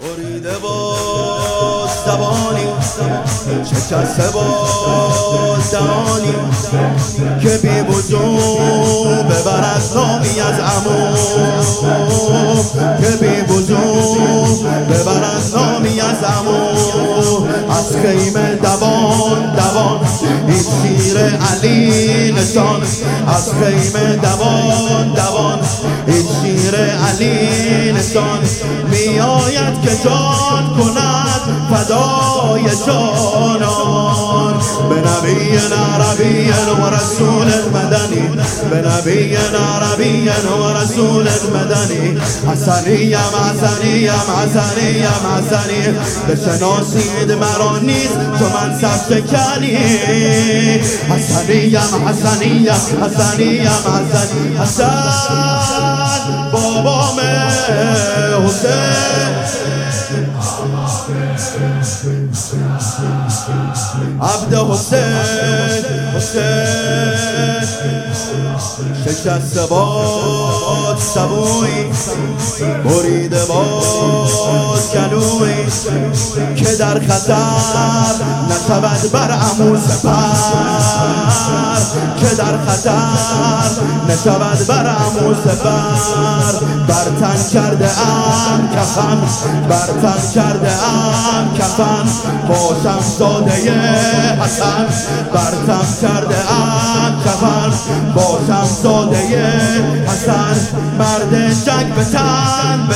بریده با زبانی. شکسته با دهانی که بی وجود ببرد نامی از عمو که بی وجود ببرد نامی از عمو از خیمه دوان دوان این شیر علی نشان از خیمه دوان این شیر علی نشان میآید که جان کند فدای جانان. به نبی عربی و رسول مدنی به نبی عربی و رسول مدنی حسنیم حسنیم حسنیم حسنی بشناسید مرا نیست تو من سب شکنی حسنیم حسنیم حسنیم حسنی. حسن بابام حسین. عبد حسین حسین. شکست باد سبوی بریده باد کلوی که در خطر نشود بر عمو سپر که در خطر نشود بر عمو سپر برتن کرده ام کفن برتن کرده ام کفن. باشم ساده حسن. برتم کرده ام کفن. باشم ساده حسن مرد جنگ به تن به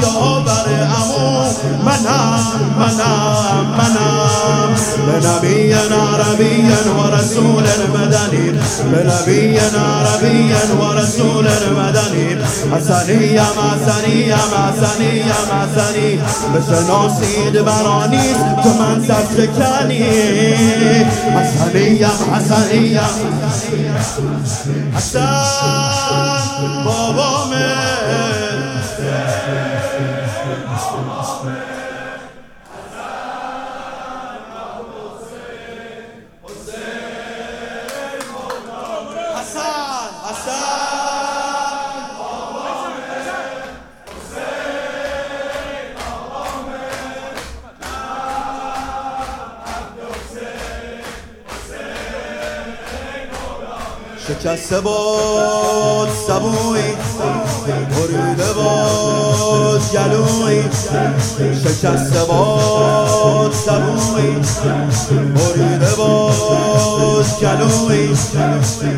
یا بر امو منم منم منم. به نبی عربی و رسول مدنی به نبی عربی و رسول مدنی حسنیم حسنیم حسنیم حسنی بشناسید مرا نیست تو من سر شکنی حسنیم حسنیم حسن شکسته باد سبوی. بریده باد گلوی. شکسته باد سبوی. بریده باد گلوی.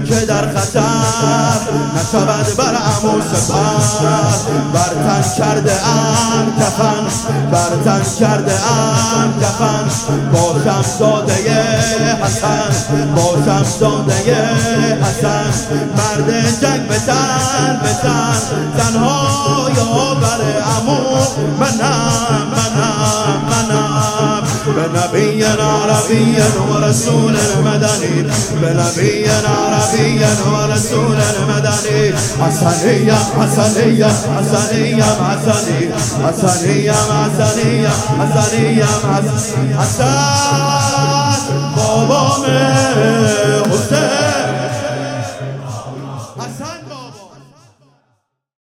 که در خطر نشود بر عمو سپر. برتن کرده ام کفن برتن کرده ام کفن. باشم ساده حسن باشم ساده حسن. مرد جنگ بزن بزن. تنها یا بر امو منم منم منم. به نبی عربی و رسول مدنی. به نبی عربی و رسول مدنی. حسنیم حسنیم حسنیم حسنی. حسنیم حسنیم حسنیم حسن حسن بابام حسین